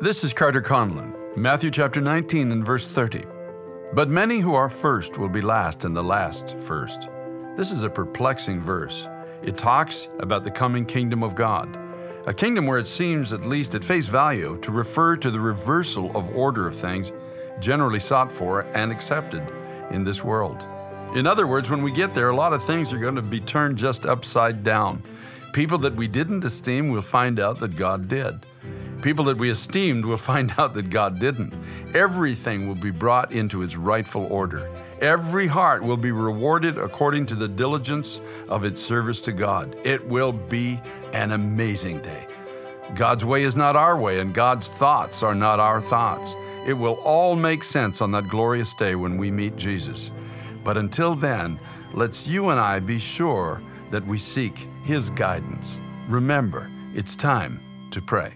This is Carter Conlon, Matthew chapter 19 and verse 30. But many who are first will be last, and the last first. This is a perplexing verse. It talks about the coming kingdom of God, a kingdom where it seems, at least at face value, to refer to the reversal of order of things generally sought for and accepted in this world. In other words, when we get there, a lot of things are going to be turned just upside down. People that we didn't esteem will find out that God did. People that we esteemed will find out that God didn't. Everything will be brought into its rightful order. Every heart will be rewarded according to the diligence of its service to God. It will be an amazing day. God's way is not our way, and God's thoughts are not our thoughts. It will all make sense on that glorious day when we meet Jesus. But until then, let's you and I be sure that we seek His guidance. Remember, it's time to pray.